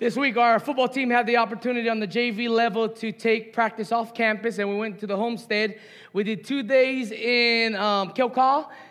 This week, our football team had the opportunity on the JV level to take practice off campus, and we went to the homestead. We did two days in um,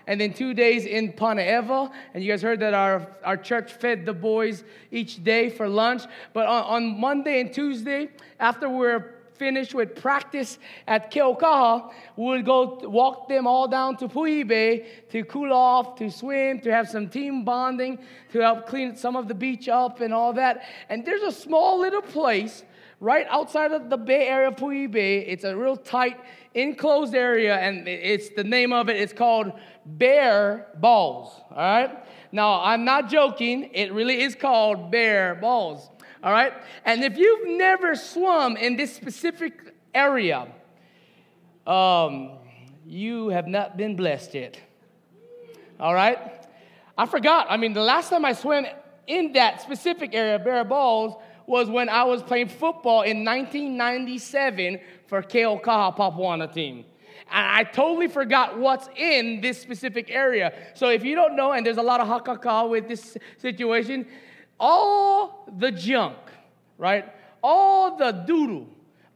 and then two days in Panaewa. And you guys heard that our, our church fed the boys each day for lunch. But on, on Monday and Tuesday, after we we're finished with practice at Keaukaha, we would go walk them all down to Puhi Bay to cool off, to swim, to have some team bonding, to help clean some of the beach up and all that. And there's a small little place right outside of the Bay Area of Bay. It's a real tight, enclosed area, and it's the name of it. It's called Bear Balls. All right. Now I'm not joking. It really is called Bear Balls all right? And if you've never swum in this specific area, um, you have not been blessed yet, all right? I forgot. I mean, the last time I swam in that specific area, Bear Balls, was when I was playing football in 1997 for Keaukaha Pop Warner team. And I totally forgot what's in this specific area. So if you don't know, and there's a lot of hakaka with this situation, all the junk, right? All the doodle,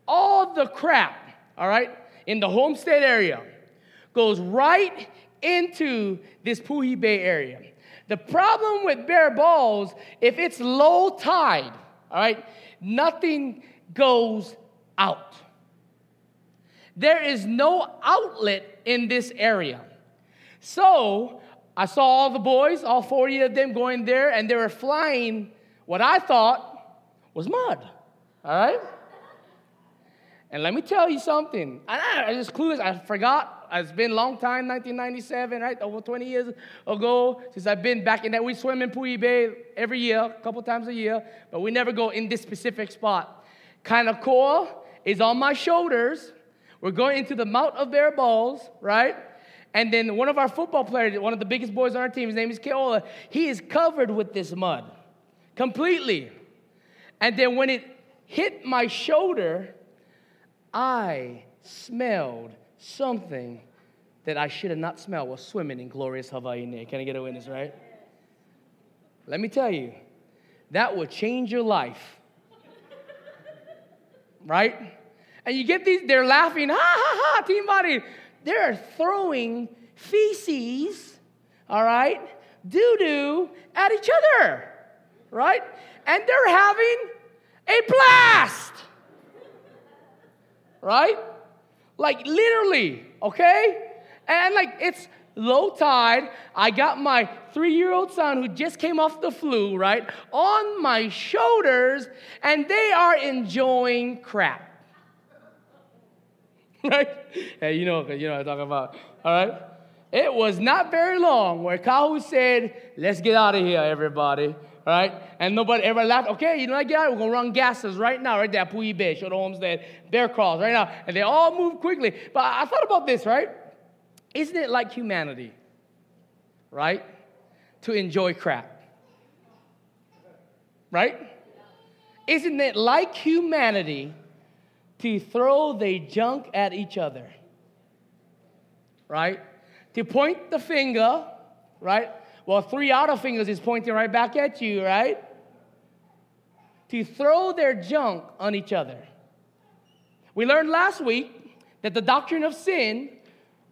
all the crap, all right, in the homestead area goes right into this Puhi Bay area. The problem with Bear Balls, if it's low tide, all right, nothing goes out. There is no outlet in this area. So I saw all the boys, all 40 of them going there, and they were flying what I thought was mud. All right? And let me tell you something. I, I just clueless. I forgot. It's been a long time, 1997, right? Over 20 years ago since I've been back in that. We swim in Puhi Bay every year, a couple times a year, but we never go in this specific spot. Kind of cool is on my shoulders. We're going into the Mount of Bear Balls, right? And then one of our football players, one of the biggest boys on our team, his name is Keola, he is covered with this mud completely. And then when it hit my shoulder, I smelled something that I should have not smelled while swimming in glorious Hawaii. Can I get a witness, right? Let me tell you, that will change your life. right? And you get these, they're laughing, ha ha ha, team body. They're throwing feces, all right, doo doo at each other, right? And they're having a blast, right? Like literally, okay? And like it's low tide. I got my three year old son who just came off the flu, right, on my shoulders, and they are enjoying crap. right? Hey, you know, you know what I'm talking about. All right? It was not very long where Kahu said, let's get out of here, everybody. All right? And nobody ever laughed. Okay, you know what, get out. We're going to run gases right now, right there, Puhi Bay, show the homestead, bear crawls right now. And they all move quickly. But I thought about this, right? Isn't it like humanity, right? To enjoy crap. Right? Isn't it like humanity to throw the junk at each other, right? To point the finger, right? Well, three out of fingers is pointing right back at you, right? To throw their junk on each other. We learned last week that the doctrine of sin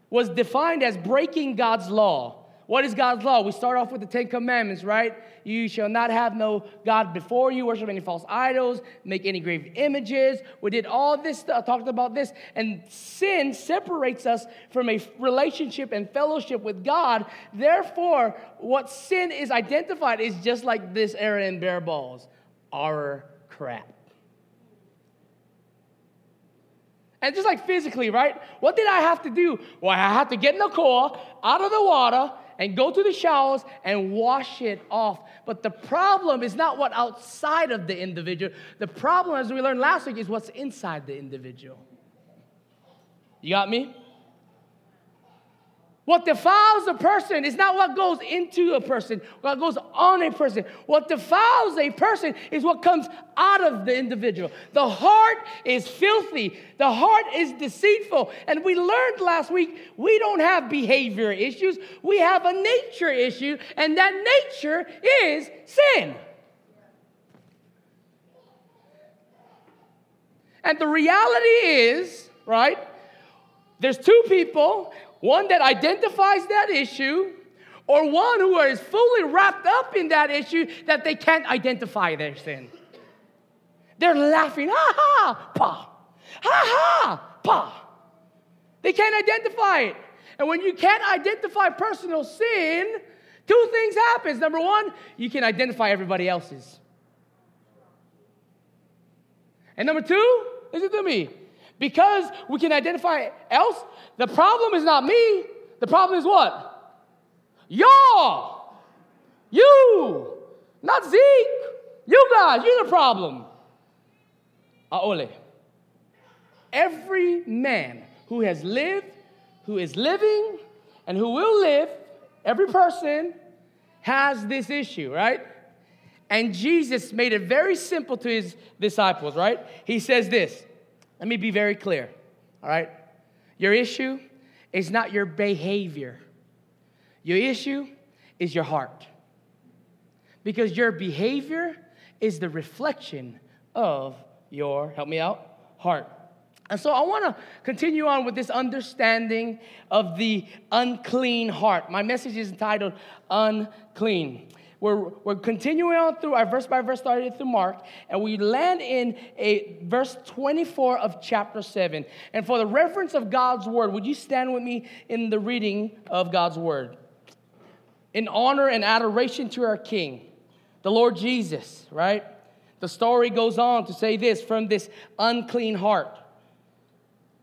was defined as breaking God's law. What is God's law? We start off with the Ten Commandments, right? You shall not have no God before you, worship any false idols, make any grave images. We did all this stuff, talked about this. And sin separates us from a relationship and fellowship with God. Therefore, what sin is identified is just like this Aaron and Bear Balls our crap. And just like physically, right? What did I have to do? Well, I had to get in the car, out of the water, and go to the showers and wash it off. But the problem is not what outside of the individual. The problem, as we learned last week, is what's inside the individual. You got me? What defiles a person is not what goes into a person, what goes on a person. What defiles a person is what comes out of the individual. The heart is filthy, the heart is deceitful. And we learned last week we don't have behavior issues, we have a nature issue, and that nature is sin. And the reality is, right, there's two people one that identifies that issue, or one who is fully wrapped up in that issue that they can't identify their sin. They're laughing, ha ha, pa, ha ha, pa. They can't identify it. And when you can't identify personal sin, two things happens. Number one, you can identify everybody else's. And number two, listen to me. Because we can identify else, the problem is not me. The problem is what? Y'all. You. Not Zeke. You guys, you're the problem. Ah, Aole. Every man who has lived, who is living, and who will live, every person has this issue, right? And Jesus made it very simple to his disciples, right? He says this. Let me be very clear, all right? Your issue is not your behavior, your issue is your heart. Because your behavior is the reflection of your, help me out, heart. And so I want to continue on with this understanding of the unclean heart. My message is entitled Unclean. We're, we're continuing on through our verse by verse started through Mark, and we land in a verse 24 of chapter 7. And for the reference of God's word, would you stand with me in the reading of God's word? In honor and adoration to our King, the Lord Jesus, right? The story goes on to say this from this unclean heart.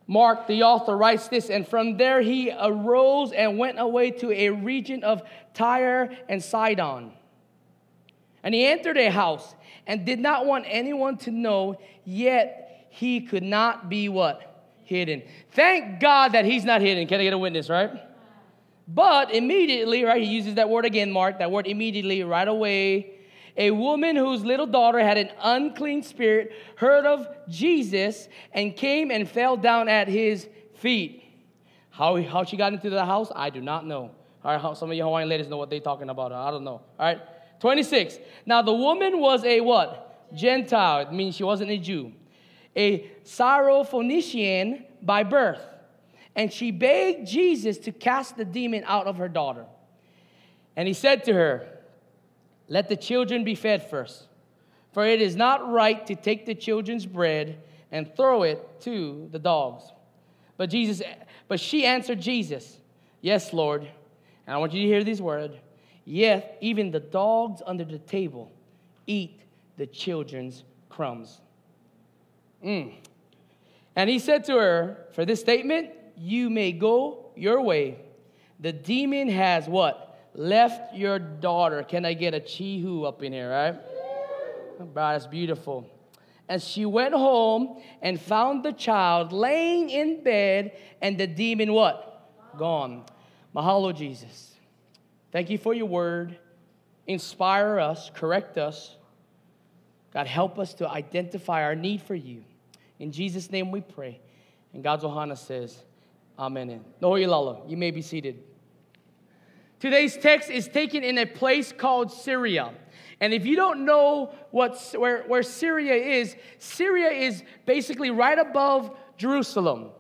Mark, the author, writes this, and from there he arose and went away to a region of Tyre and Sidon. And he entered a house and did not want anyone to know, yet he could not be what? Hidden. Thank God that he's not hidden. Can I get a witness, right? But immediately, right, he uses that word again, Mark, that word immediately, right away. A woman whose little daughter had an unclean spirit heard of Jesus and came and fell down at his feet. How, how she got into the house, I do not know. All right, some of you Hawaiian ladies know what they're talking about. I don't know. All right. 26. Now the woman was a what? Gentile. It means she wasn't a Jew. A Syrophoenician by birth. And she begged Jesus to cast the demon out of her daughter. And he said to her, Let the children be fed first, for it is not right to take the children's bread and throw it to the dogs. But Jesus, but she answered Jesus, Yes, Lord. And I want you to hear these words. Yet even the dogs under the table eat the children's crumbs. Mm. And he said to her, For this statement, you may go your way. The demon has what? Left your daughter. Can I get a chihu up in here, right? Oh, that's beautiful. And she went home and found the child laying in bed, and the demon what? Gone. Mahalo, Jesus. Thank you for your word. Inspire us, correct us. God, help us to identify our need for you. In Jesus' name we pray. And God's Ohana says, Amen. Nohoilala, you may be seated. Today's text is taken in a place called Syria. And if you don't know what, where, where Syria is, Syria is basically right above Jerusalem.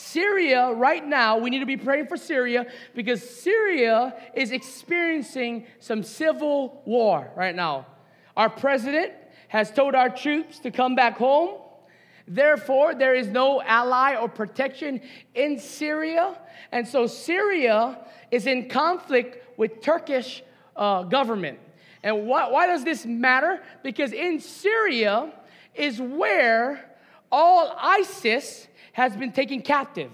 Syria, right now, we need to be praying for Syria because Syria is experiencing some civil war right now. Our president has told our troops to come back home. Therefore, there is no ally or protection in Syria. And so Syria is in conflict with Turkish uh, government. And why, why does this matter? Because in Syria is where all ISIS has been taken captive.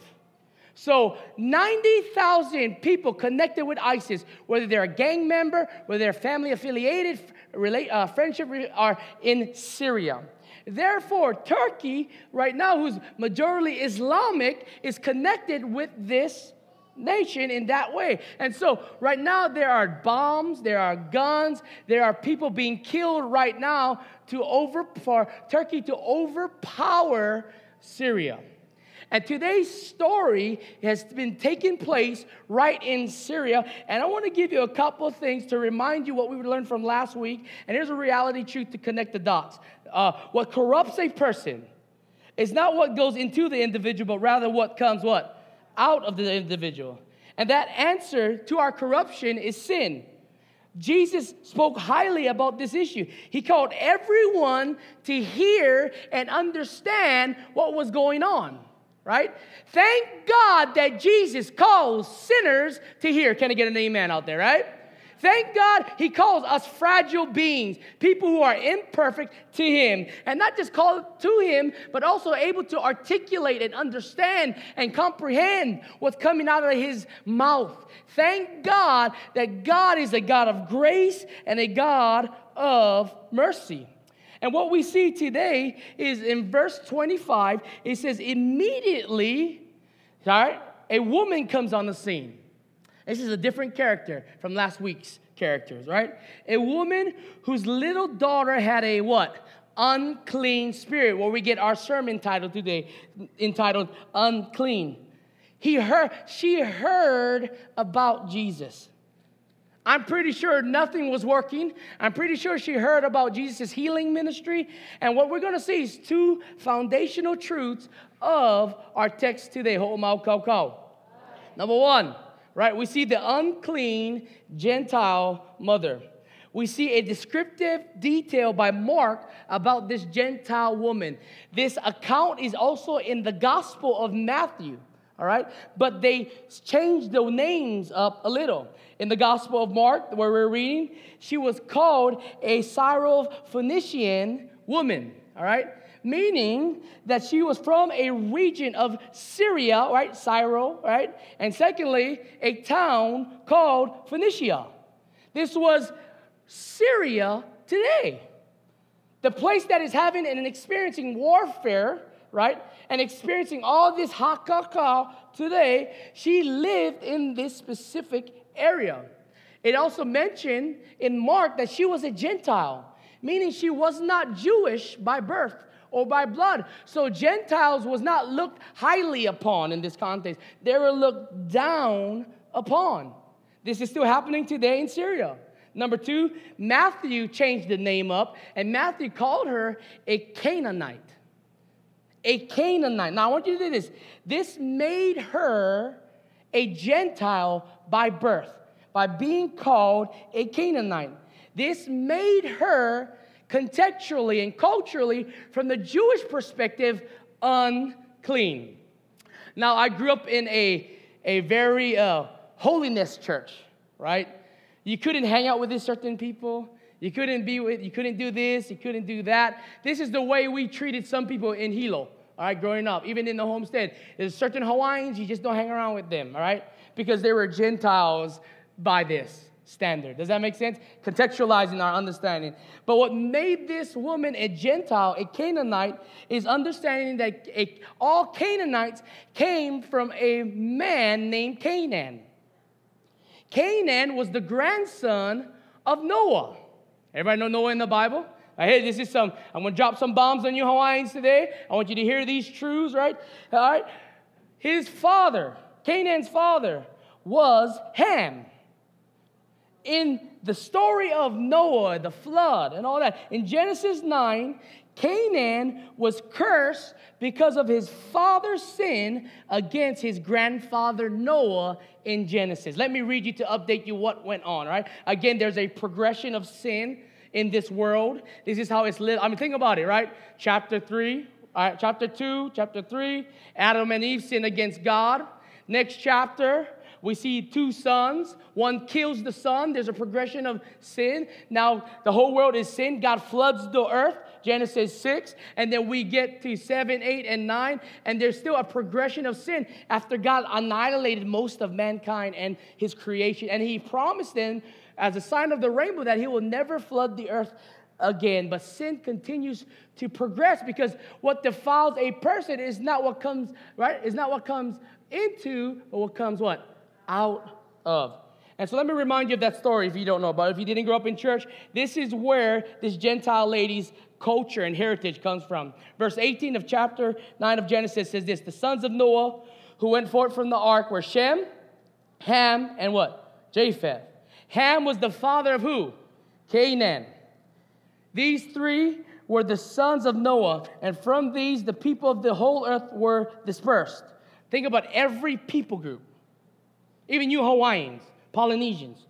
So 90,000 people connected with ISIS, whether they're a gang member, whether they're family affiliated, relate, uh, friendship, are in Syria. Therefore, Turkey, right now, who's majorly Islamic, is connected with this nation in that way. And so, right now, there are bombs, there are guns, there are people being killed right now to over, for Turkey to overpower Syria. And today's story has been taking place right in Syria. And I want to give you a couple of things to remind you what we learned from last week. And here's a reality truth to connect the dots. Uh, what corrupts a person is not what goes into the individual, but rather what comes what? Out of the individual. And that answer to our corruption is sin. Jesus spoke highly about this issue. He called everyone to hear and understand what was going on, right? Thank God that Jesus calls sinners to hear. Can I get an amen out there, right? Thank God he calls us fragile beings, people who are imperfect to him. And not just called to him, but also able to articulate and understand and comprehend what's coming out of his mouth. Thank God that God is a God of grace and a God of mercy. And what we see today is in verse 25, it says, immediately, right, a woman comes on the scene. This is a different character from last week's characters, right? A woman whose little daughter had a what? Unclean spirit, where we get our sermon title today, entitled Unclean. He heard, she heard about Jesus. I'm pretty sure nothing was working. I'm pretty sure she heard about Jesus' healing ministry. And what we're going to see is two foundational truths of our text today. Ho Maokao. Number one, right? We see the unclean Gentile mother. We see a descriptive detail by Mark about this Gentile woman. This account is also in the Gospel of Matthew, all right? But they changed the names up a little. In the Gospel of Mark, where we're reading, she was called a Syrophoenician woman, all right? meaning that she was from a region of Syria, right? Syro, right? And secondly, a town called Phoenicia. This was Syria today. The place that is having and experiencing warfare, right? And experiencing all this hakaka today, she lived in this specific area. It also mentioned in Mark that she was a Gentile, meaning she was not Jewish by birth or by blood. So Gentiles was not looked highly upon in this context. They were looked down upon. This is still happening today in Syria. Number two, Matthew changed the name up, and Matthew called her a Canaanite. A Canaanite. Now, I want you to do this. This made her a Gentile by birth, by being called a Canaanite. This made her contextually and culturally, from the Jewish perspective, unclean. Now, I grew up in a, a very uh, holiness church, right? You couldn't hang out with these certain people. You couldn't be with, you couldn't do this, you couldn't do that. This is the way we treated some people in Hilo, all right, growing up, even in the homestead. There's certain Hawaiians, you just don't hang around with them, all right? Because they were Gentiles by this standard. Does that make sense? Contextualizing our understanding. But what made this woman a Gentile, a Canaanite, is understanding that a, all Canaanites came from a man named Canaan. Canaan was the grandson of Noah. Everybody know Noah in the Bible? Hey, this is some, I'm gonna drop some bombs on you Hawaiians today. I want you to hear these truths, right? All right. His father, Canaan's father, was Ham in the story of Noah, the flood, and all that, in Genesis 9, Canaan was cursed because of his father's sin against his grandfather Noah in Genesis. Let me read you to update you what went on, right? Again, there's a progression of sin in this world. This is how it's lived. I mean, think about it, right? Chapter 3, all right, chapter 2, chapter 3, Adam and Eve sin against God. Next chapter, we see two sons. One kills the son. There's a progression of sin. Now, the whole world is sin. God floods the earth. Genesis 6. And then we get to 7, 8, and 9. And there's still a progression of sin after God annihilated most of mankind and his creation. And he promised them, as a sign of the rainbow, that he will never flood the earth again. But sin continues to progress because what defiles a person is not what comes, right? Is not what comes into, but what comes what? out of. And so let me remind you of that story if you don't know about it. If you didn't grow up in church, this is where this Gentile lady's culture and heritage comes from. Verse 18 of chapter 9 of Genesis says this The sons of Noah who went forth from the ark were Shem, Ham, and what? Japheth. Ham was the father of who? Canaan. These three were the sons of Noah, and from these the people of the whole earth were dispersed. Think about every people group, even you Hawaiians, Polynesians.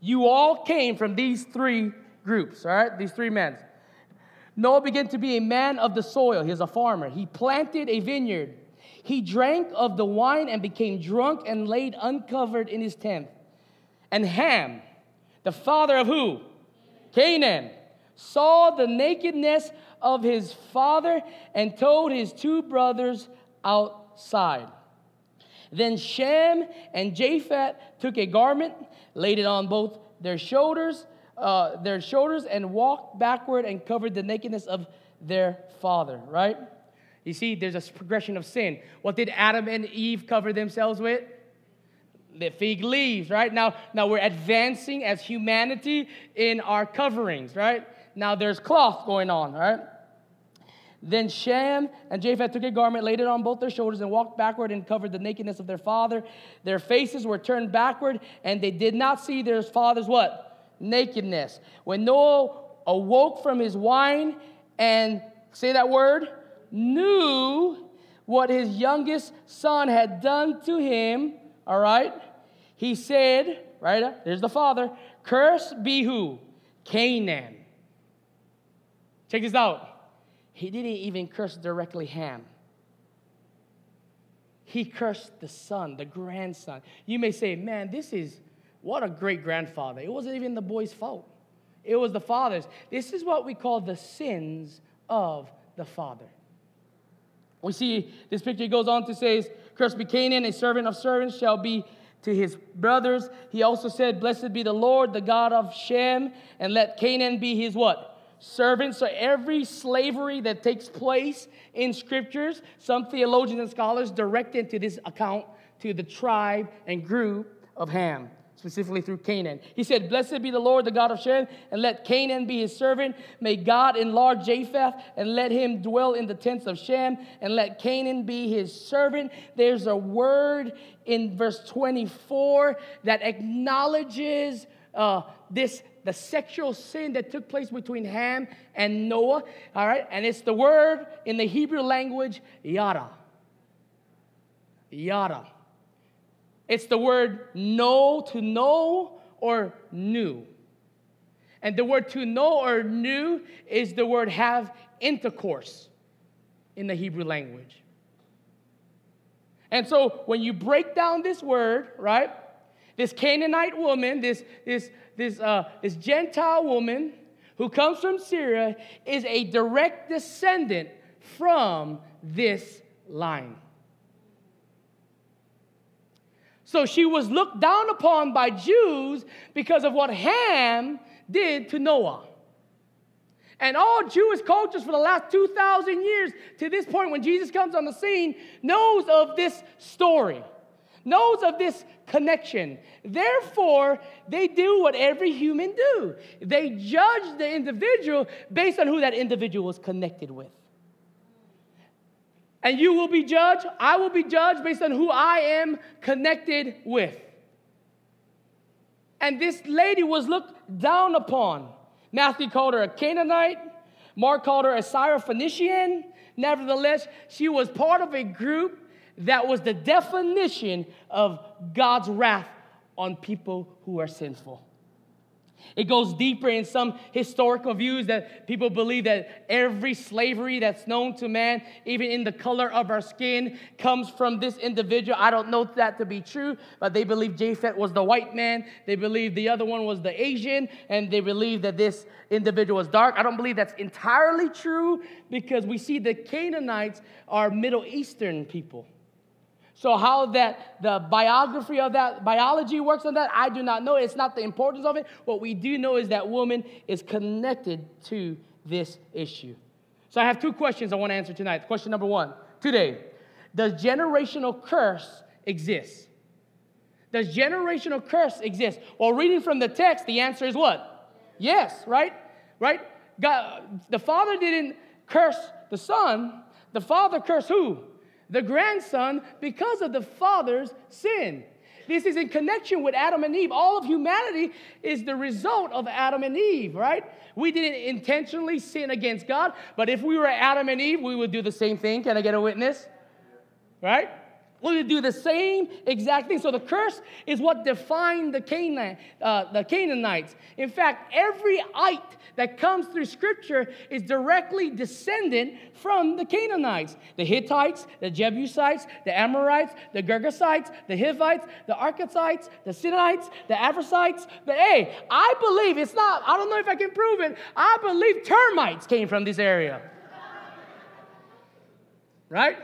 You all came from these three groups, all right? These three men. Noah began to be a man of the soil. He was a farmer. He planted a vineyard. He drank of the wine and became drunk and laid uncovered in his tent. And Ham, the father of who? Canaan, saw the nakedness of his father and told his two brothers outside. Then Shem and Japheth took a garment, laid it on both their shoulders, uh, their shoulders, and walked backward and covered the nakedness of their father. Right? You see, there's a progression of sin. What did Adam and Eve cover themselves with? The fig leaves, right? Now, now we're advancing as humanity in our coverings, right? Now there's cloth going on, right? Then Shem and Japheth took a garment, laid it on both their shoulders, and walked backward and covered the nakedness of their father. Their faces were turned backward, and they did not see their father's what? Nakedness. When Noah awoke from his wine and say that word, knew what his youngest son had done to him, all right? He said, right, uh, there's the father, cursed be who? Canaan. Check this out. He didn't even curse directly Ham. He cursed the son, the grandson. You may say, man, this is what a great grandfather. It wasn't even the boy's fault, it was the father's. This is what we call the sins of the father. We see this picture goes on to say, Cursed be Canaan, a servant of servants shall be to his brothers. He also said, Blessed be the Lord, the God of Shem, and let Canaan be his what? Servant. So every slavery that takes place in scriptures, some theologians and scholars direct into this account to the tribe and group of Ham specifically through Canaan. He said, Blessed be the Lord, the God of Shem, and let Canaan be his servant. May God enlarge Japheth, and let him dwell in the tents of Shem, and let Canaan be his servant. There's a word in verse 24 that acknowledges uh, this the sexual sin that took place between Ham and Noah. All right, and it's the word in the Hebrew language, yada. Yada. It's the word know, to know, or knew. And the word to know or knew is the word have intercourse in the Hebrew language. And so when you break down this word, right, this Canaanite woman, this, this, this, uh, this Gentile woman who comes from Syria, is a direct descendant from this line. So she was looked down upon by Jews because of what Ham did to Noah. And all Jewish cultures for the last 2,000 years to this point, when Jesus comes on the scene, knows of this story, knows of this connection. Therefore, they do what every human do. They judge the individual based on who that individual was connected with. And you will be judged. I will be judged based on who I am connected with. And this lady was looked down upon. Matthew called her a Canaanite. Mark called her a Syrophoenician. Nevertheless, she was part of a group that was the definition of God's wrath on people who are sinful. It goes deeper in some historical views that people believe that every slavery that's known to man, even in the color of our skin, comes from this individual. I don't know that to be true, but they believe Japheth was the white man. They believe the other one was the Asian, and they believe that this individual was dark. I don't believe that's entirely true because we see the Canaanites are Middle Eastern people. So, how that the biography of that biology works on that, I do not know. It's not the importance of it. What we do know is that woman is connected to this issue. So, I have two questions I want to answer tonight. Question number one today Does generational curse exist? Does generational curse exist? Well, reading from the text, the answer is what? Yes, right? Right? God, the father didn't curse the son, the father cursed who? The grandson because of the father's sin. This is in connection with Adam and Eve. All of humanity is the result of Adam and Eve, right? We didn't intentionally sin against God, but if we were Adam and Eve, we would do the same thing. Can I get a witness? Right? We would do the same exact thing. So the curse is what defined the, Canaan, uh, the Canaanites. In fact, every ite that comes through Scripture is directly descendant from the Canaanites. The Hittites, the Jebusites, the Amorites, the Girgashites, the Hivites, the Arkacites, the Sinites, the Aphasites. But hey, I believe it's not, I don't know if I can prove it, I believe termites came from this area. Right?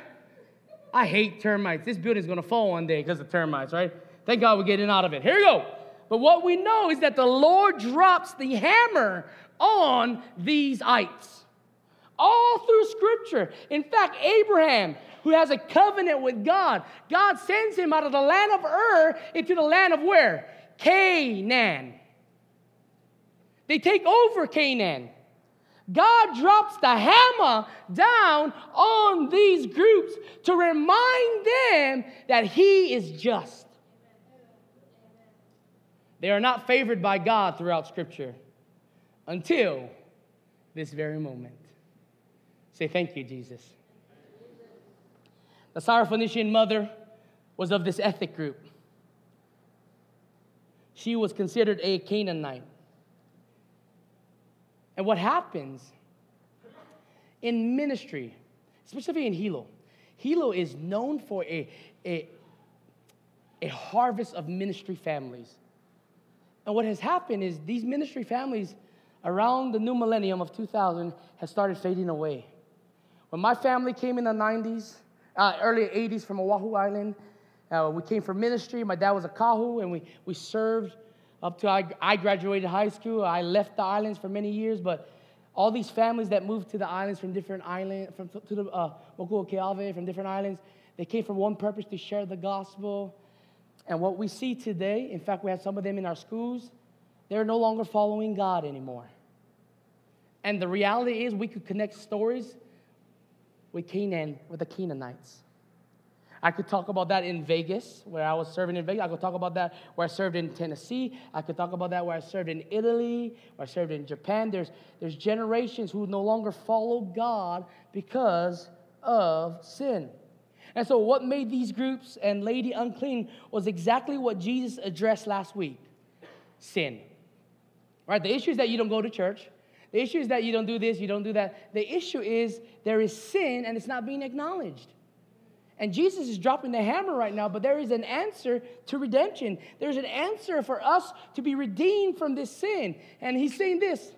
I hate termites. This building's gonna fall one day because of termites, right? Thank God we're getting out of it. Here we go. But what we know is that the Lord drops the hammer on these ites. All through Scripture. In fact, Abraham, who has a covenant with God, God sends him out of the land of Ur into the land of where? Canaan. They take over Canaan. God drops the hammer down on these groups to remind them that He is just. They are not favored by God throughout Scripture until this very moment. Say, Thank you, Jesus. The Syrophoenician mother was of this ethnic group. She was considered a Canaanite. And what happens in ministry, especially in Hilo, Hilo is known for a, a, a harvest of ministry families. And what has happened is these ministry families around the new millennium of 2000 has started fading away. When my family came in the 90s, uh, early 80s from Oahu Island, uh, we came for ministry. My dad was a kahu, and we, we served up to I, I graduated high school. I left the islands for many years, but all these families that moved to the islands from different islands, from to the uh, Mokuokeawe, from different islands, they came for one purpose to share the gospel. And what we see today, in fact, we have some of them in our schools, they're no longer following God anymore. And the reality is, we could connect stories with Canaan, with the Canaanites. I could talk about that in Vegas, where I was serving in Vegas. I could talk about that where I served in Tennessee. I could talk about that where I served in Italy, where I served in Japan. There's, there's generations who no longer follow God because of sin. And so, what made these groups and lady unclean was exactly what Jesus addressed last week sin. Right? The issue is that you don't go to church. The issue is that you don't do this, you don't do that. The issue is there is sin and it's not being acknowledged. And Jesus is dropping the hammer right now, but there is an answer to redemption. There's an answer for us to be redeemed from this sin. And he's saying this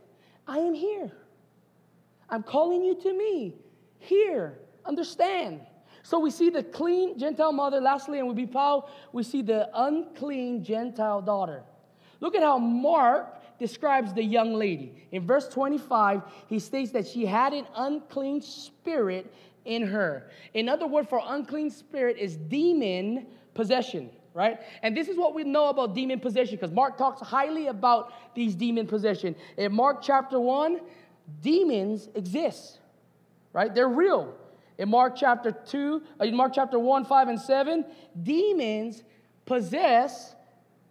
I am here. I'm calling you to me. Here, understand. So we see the clean Gentile mother, lastly, and we be we see the unclean Gentile daughter. Look at how Mark describes the young lady. In verse 25, he states that she had an unclean spirit in her. Another word for unclean spirit is demon possession, right? And this is what we know about demon possession because Mark talks highly about these demon possession. In Mark chapter 1, demons exist, right? They're real. In Mark chapter 2, uh, in Mark chapter 1, 5, and 7, demons possess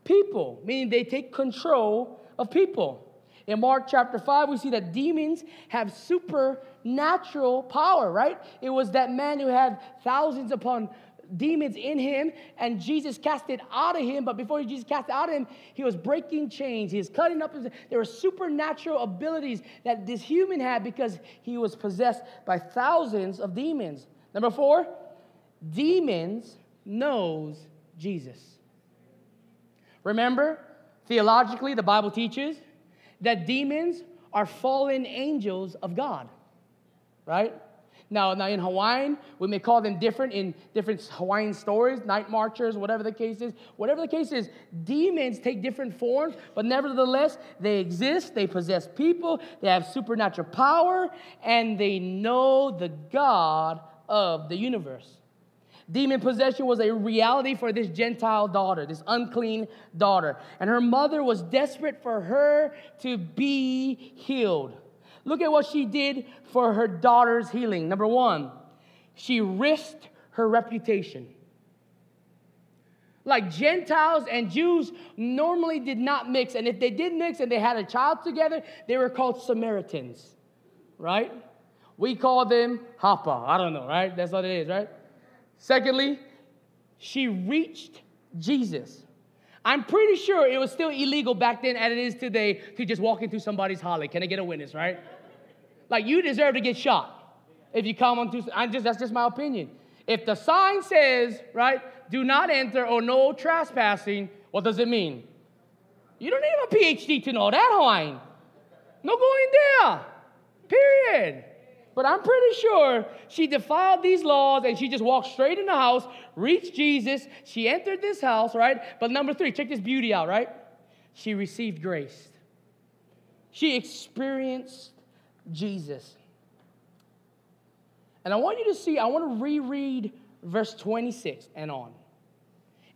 people, meaning they take control of people. In Mark chapter 5, we see that demons have supernatural power, right? It was that man who had thousands upon demons in him, and Jesus cast it out of him. But before Jesus cast it out of him, he was breaking chains. He was cutting up. His, there were supernatural abilities that this human had because he was possessed by thousands of demons. Number four, demons knows Jesus. Remember, theologically, the Bible teaches that demons are fallen angels of God, right? Now, now in Hawaiian, we may call them different in different Hawaiian stories, night marchers, whatever the case is. Whatever the case is, demons take different forms, but nevertheless, they exist, they possess people, they have supernatural power, and they know the God of the universe. Demon possession was a reality for this Gentile daughter, this unclean daughter. And her mother was desperate for her to be healed. Look at what she did for her daughter's healing. Number one, she risked her reputation. Like Gentiles and Jews normally did not mix. And if they did mix and they had a child together, they were called Samaritans, right? We call them Hapa. I don't know, right? That's what it is, right? Secondly, she reached Jesus. I'm pretty sure it was still illegal back then as it is today to just walk into somebody's holly. Can I get a witness, right? Like you deserve to get shot if you come on onto. I'm just that's just my opinion. If the sign says, right, do not enter or no trespassing, what does it mean? You don't need a PhD to know that, Hawaiian. No going there. Period. But I'm pretty sure she defiled these laws and she just walked straight in the house, reached Jesus. She entered this house, right? But number three, check this beauty out, right? She received grace. She experienced Jesus. And I want you to see, I want to reread verse 26 and on.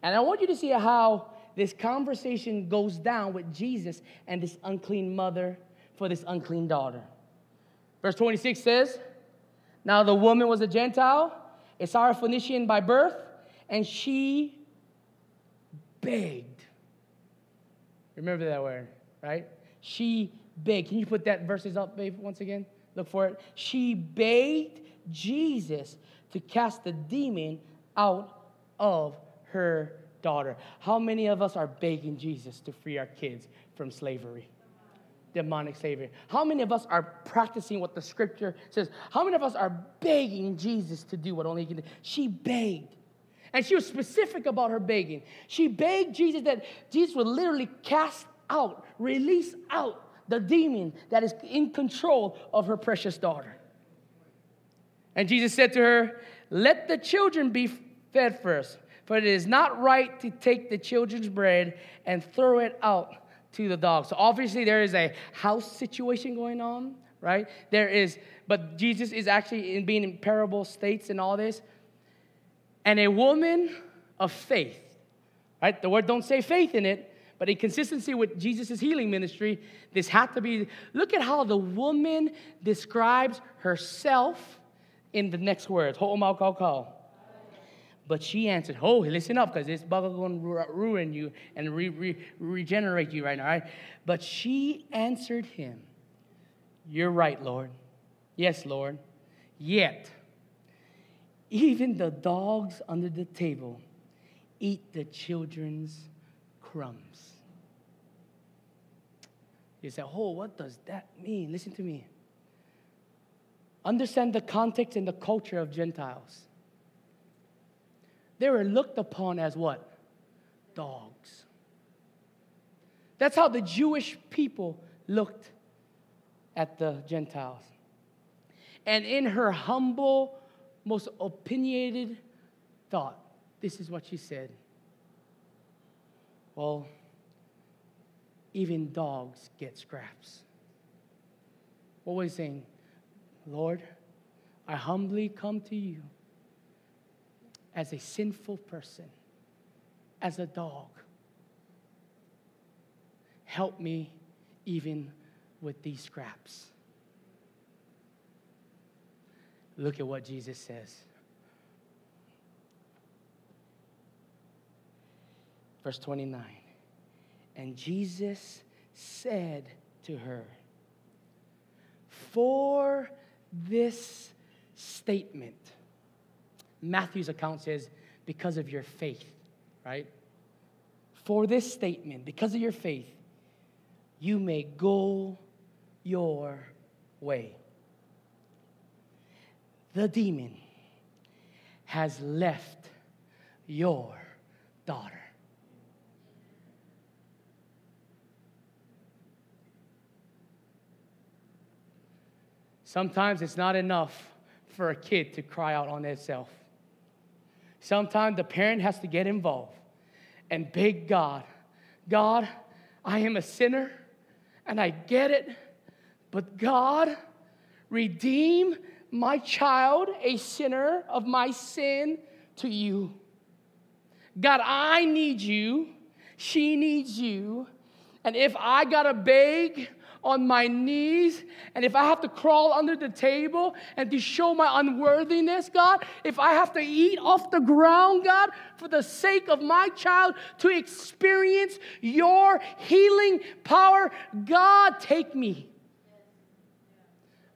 And I want you to see how this conversation goes down with Jesus and this unclean mother for this unclean daughter. Verse 26 says, Now the woman was a Gentile, a Syrophoenician by birth, and she begged. Remember that word, right? She begged. Can you put that verses up, babe, once again? Look for it. She begged Jesus to cast the demon out of her daughter. How many of us are begging Jesus to free our kids from slavery? Demonic savior? How many of us are practicing what the scripture says? How many of us are begging Jesus to do what only he can do? She begged. And she was specific about her begging. She begged Jesus that Jesus would literally cast out, release out the demon that is in control of her precious daughter. And Jesus said to her, Let the children be fed first, for it is not right to take the children's bread and throw it out to the dog. So obviously, there is a house situation going on, right? There is, but Jesus is actually in being in parable states and all this. And a woman of faith, right? The word don't say faith in it, but in consistency with Jesus' healing ministry, this had to be. Look at how the woman describes herself in the next words. But she answered, Oh, listen up, because this bug is going to ruin you and re- re- regenerate you right now, right? But she answered him, You're right, Lord. Yes, Lord. Yet, even the dogs under the table eat the children's crumbs. You say, oh, what does that mean? Listen to me. Understand the context and the culture of Gentiles. They were looked upon as what? Dogs. That's how the Jewish people looked at the Gentiles. And in her humble, most opinionated thought, this is what she said. Well, even dogs get scraps. What was he saying? Lord, I humbly come to you as a sinful person, as a dog. Help me even with these scraps. Look at what Jesus says. Verse 29. And Jesus said to her, For this statement, Matthew's account says, because of your faith, right? For this statement, because of your faith, you may go your way. The demon has left your daughter. Sometimes it's not enough for a kid to cry out on itself. Sometimes the parent has to get involved and beg God, God, I am a sinner and I get it, but God, redeem my child, a sinner of my sin, to you. God, I need you. She needs you. And if I gotta beg on my knees, and if I have to crawl under the table and to show my unworthiness, God, if I have to eat off the ground, God, for the sake of my child to experience your healing power, God, take me.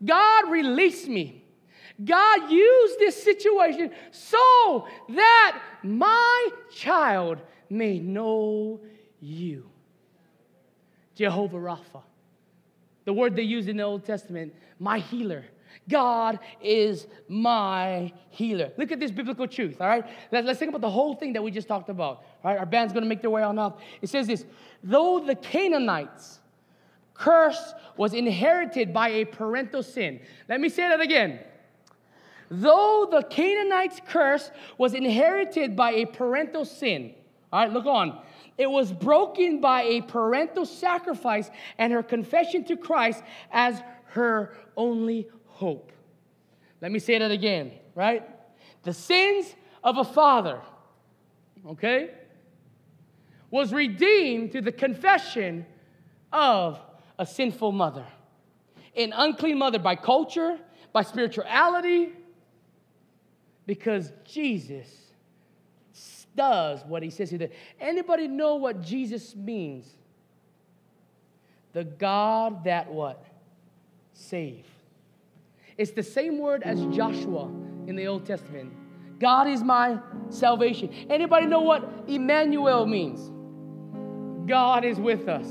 God, release me. God, use this situation so that my child may know you. Jehovah Rapha, the word they use in the Old Testament, my healer. God is my healer. Look at this biblical truth, all right? Let, us think about the whole thing that we just talked about, all right? Our band's gonna make their way on up. It says this though the Canaanites' curse was inherited by a parental sin. Let me say that again. Though the Canaanites' curse was inherited by a parental sin, all right, look on. It was broken by a parental sacrifice and her confession to Christ as her only hope. Let me say that again, right? The sins of a father, okay, was redeemed through the confession of a sinful mother. An unclean mother by culture, by spirituality, because Jesus does what he says he did. Anybody know what Jesus means? The God that what? Save. It's the same word as Joshua in the Old Testament. God is my salvation. Anybody know what Emmanuel means? God is with us.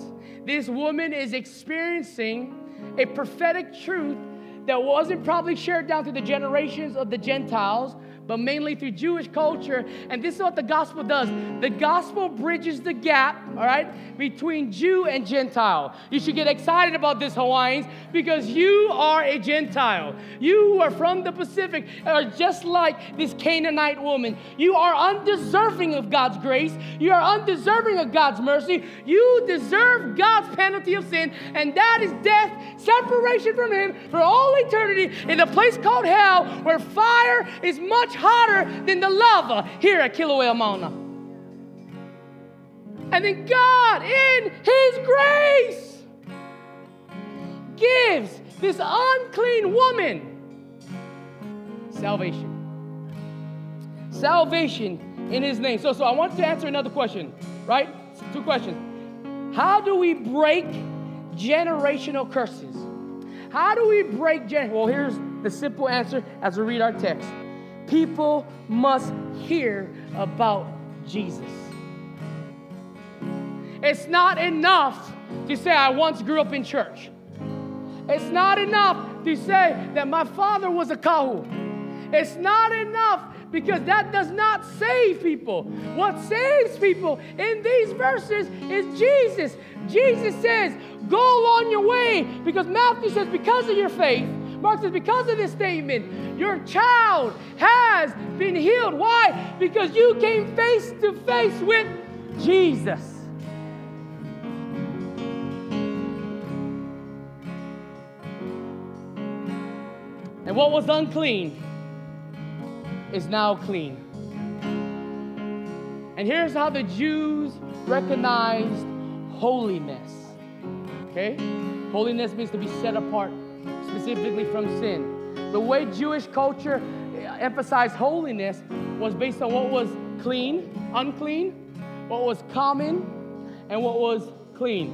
This woman is experiencing a prophetic truth that wasn't probably shared down to the generations of the Gentiles, but mainly through Jewish culture. And this is what the gospel does the gospel bridges the gap, all right, between Jew and Gentile. You should get excited about this, Hawaiians, because you are a Gentile. You who are from the Pacific are just like this Canaanite woman. You are undeserving of God's grace, you are undeserving of God's mercy. You deserve God's penalty of sin, and that is death, separation from Him for all eternity in a place called hell where fire is much hotter than the lava here at Kilauea Mauna. And then God, in His grace, gives this unclean woman salvation. Salvation in His name. So, so I want to answer another question, right? Two questions. How do we break generational curses? How do we break gen? Well, here's the simple answer as we read our text. People must hear about Jesus. It's not enough to say, I once grew up in church. It's not enough to say that my father was a kahu. It's not enough because that does not save people. What saves people in these verses is Jesus. Jesus says, Go on your way because Matthew says, Because of your faith, Mark says, because of this statement, your child has been healed. Why? Because you came face to face with Jesus. And what was unclean is now clean. And here's how the Jews recognized holiness. Okay? Holiness means to be set apart specifically from sin. The way Jewish culture emphasized holiness was based on what was clean, unclean, what was common, and what was clean.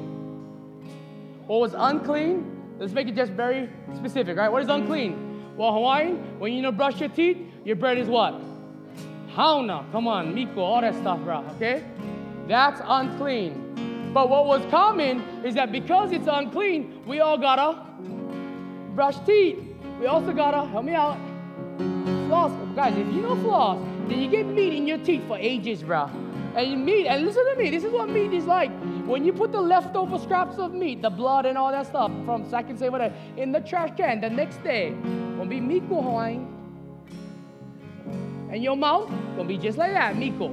What was unclean, let's make it just very specific, right? What is unclean? Well, Hawaiian, when you know brush your teeth, your bread is what? Hauna, come on, Miko, all that stuff, bro, okay? That's unclean. But what was common is that because it's unclean, we all gotta brush teeth. We also gotta, help me out, floss. Oh, guys, if you know floss, then you get meat in your teeth for ages, bro. And meat, and listen to me, this is what meat is like. When you put the leftover scraps of meat, the blood and all that stuff from second say whatever, in the trash can the next day, gonna be miko Hawaiian. And your mouth gonna be just like that, miko.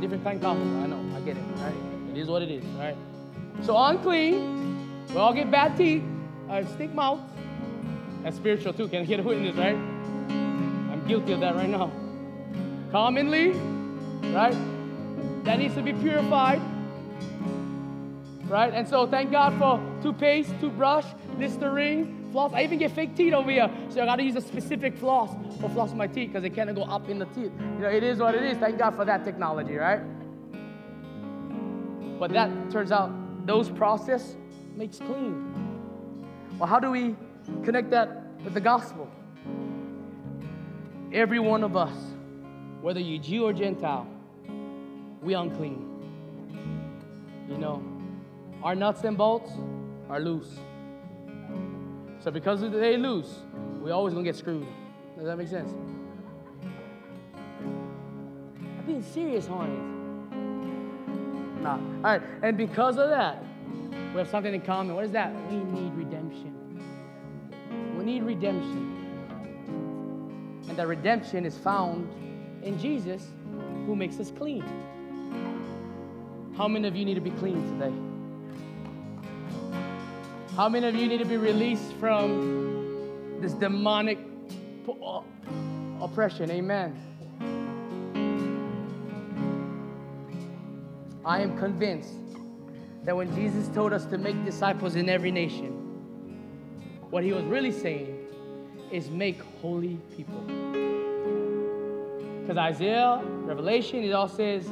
Different kind of I know, I get it, right? It is what it is, right? So unclean, we all get bad teeth uh, stink mouth. That's spiritual too. Can I get a witness, right? I'm guilty of that right now. Commonly, right? That needs to be purified. right? And so thank God for toothpaste, toothbrush, Listerine, floss. I even get fake teeth over here, so I got to use a specific floss for flossing my teeth because it can't go up in the teeth. You know, it is what it is. Thank God for that technology, right? But that turns out those process makes clean. Well, how do we connect that with the gospel? Every one of us, whether you're Jew or Gentile, we unclean. You know, our nuts and bolts are loose. So because they loose, we always gonna get screwed. Does that make sense? I'm being serious, honey. Nah. All right, and because of that, we have something in common. What is that? We need redemption. Need redemption. And that redemption is found in Jesus who makes us clean. How many of you need to be clean today? How many of you need to be released from this demonic oppression? Amen. I am convinced that when Jesus told us to make disciples in every nation, what he was really saying is make holy people. Because Isaiah, Revelation, it all says,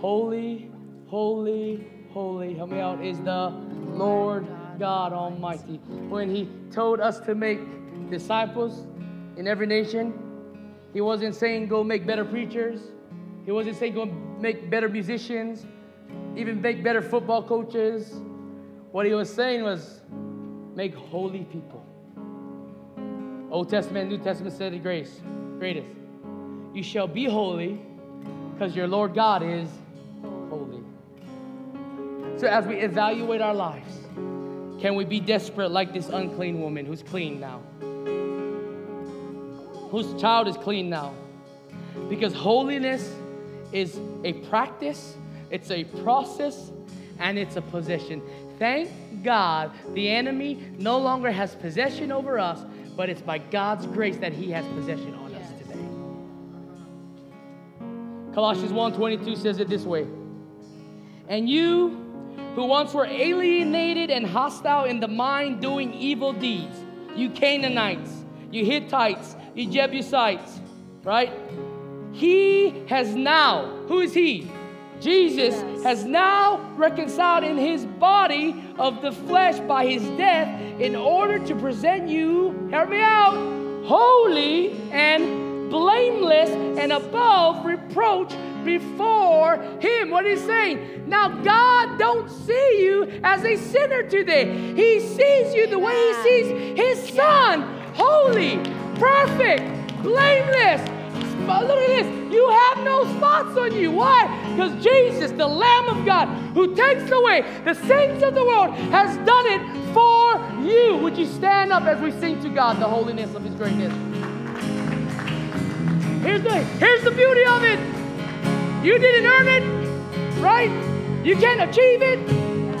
Holy, holy, holy, help me out, is the Lord God Almighty. When He told us to make disciples in every nation, He wasn't saying go make better preachers, He wasn't saying go make better musicians, even make better football coaches. What He was saying was make holy people. Old Testament, New Testament said it grace, greatest. You shall be holy because your Lord God is holy. So as we evaluate our lives, can we be desperate like this unclean woman who's clean now? Whose child is clean now? Because holiness is a practice, it's a process, and it's a possession. Thank God the enemy no longer has possession over us, but it's by God's grace that he has possession on us today. Colossians 1:22 says it this way. And you who once were alienated and hostile in the mind, doing evil deeds. You Canaanites, you Hittites, you Jebusites, right? He has now, who is He? Jesus has now reconciled in His body of the flesh by His death in order to present you, hear me out, holy and blameless and above reproach before him. What he's saying? Now God don't see you as a sinner today. He sees you the way he sees his son, holy, perfect, blameless. Look at this. You have no spots on you. Why? Because Jesus, the Lamb of God, who takes away the sins of the world, has done it for you. Would you stand up as we sing to God the holiness of his greatness? Here's the, here's the beauty of it. You didn't earn it, right? You can't achieve it.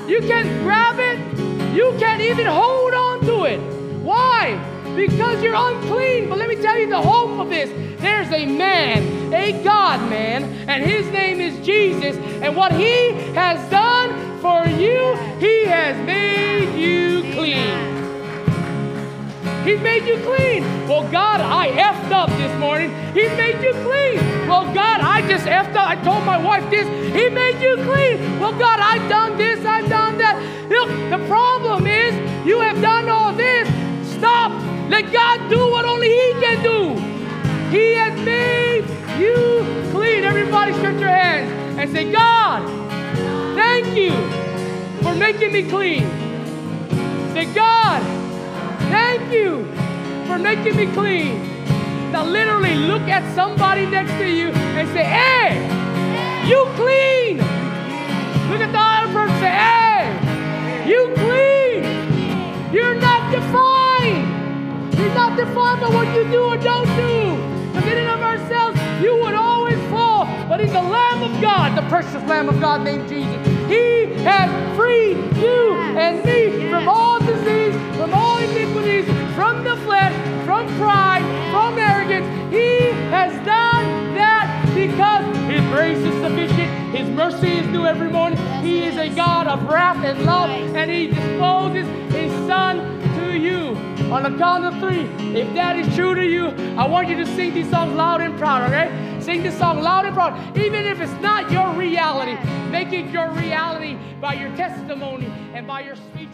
You can't grab it. You can't even hold on to it. Why? Because you're unclean. But let me tell you the hope of this. There's a man, a God man, and his name is Jesus. And what he has done for you, he has made you clean. He's made you clean. Well, God, I effed up this morning. He made you clean. Well, God, I just effed up. I told my wife this. He made you clean. Well, God, I've done this. I've done that. Look, the problem is you have done all this. Stop. Let God do what only He can do. He has made you clean. Everybody, stretch your hands and say, God, thank you for making me clean. Say, God, Thank you for making me clean. Now, literally, look at somebody next to you and say, Hey, you clean. Look at the other person say, Hey, you clean. You're not defined. You're not defined by what you do or don't do. Because in and of ourselves, you would always fall. But in the Lamb of God, the precious Lamb of God named Jesus, He has freed you and me from all disease, from all iniquities, from the flesh, from pride, from arrogance. He has done that because His grace is sufficient, His mercy is new every morning. He is a God of wrath and love, and He disposes His Son to you. On the count of three, if that is true to you, I want you to sing these songs loud and proud, okay? Sing this song loud and proud. Even if it's not your reality, make it your reality by your testimony and by your speech.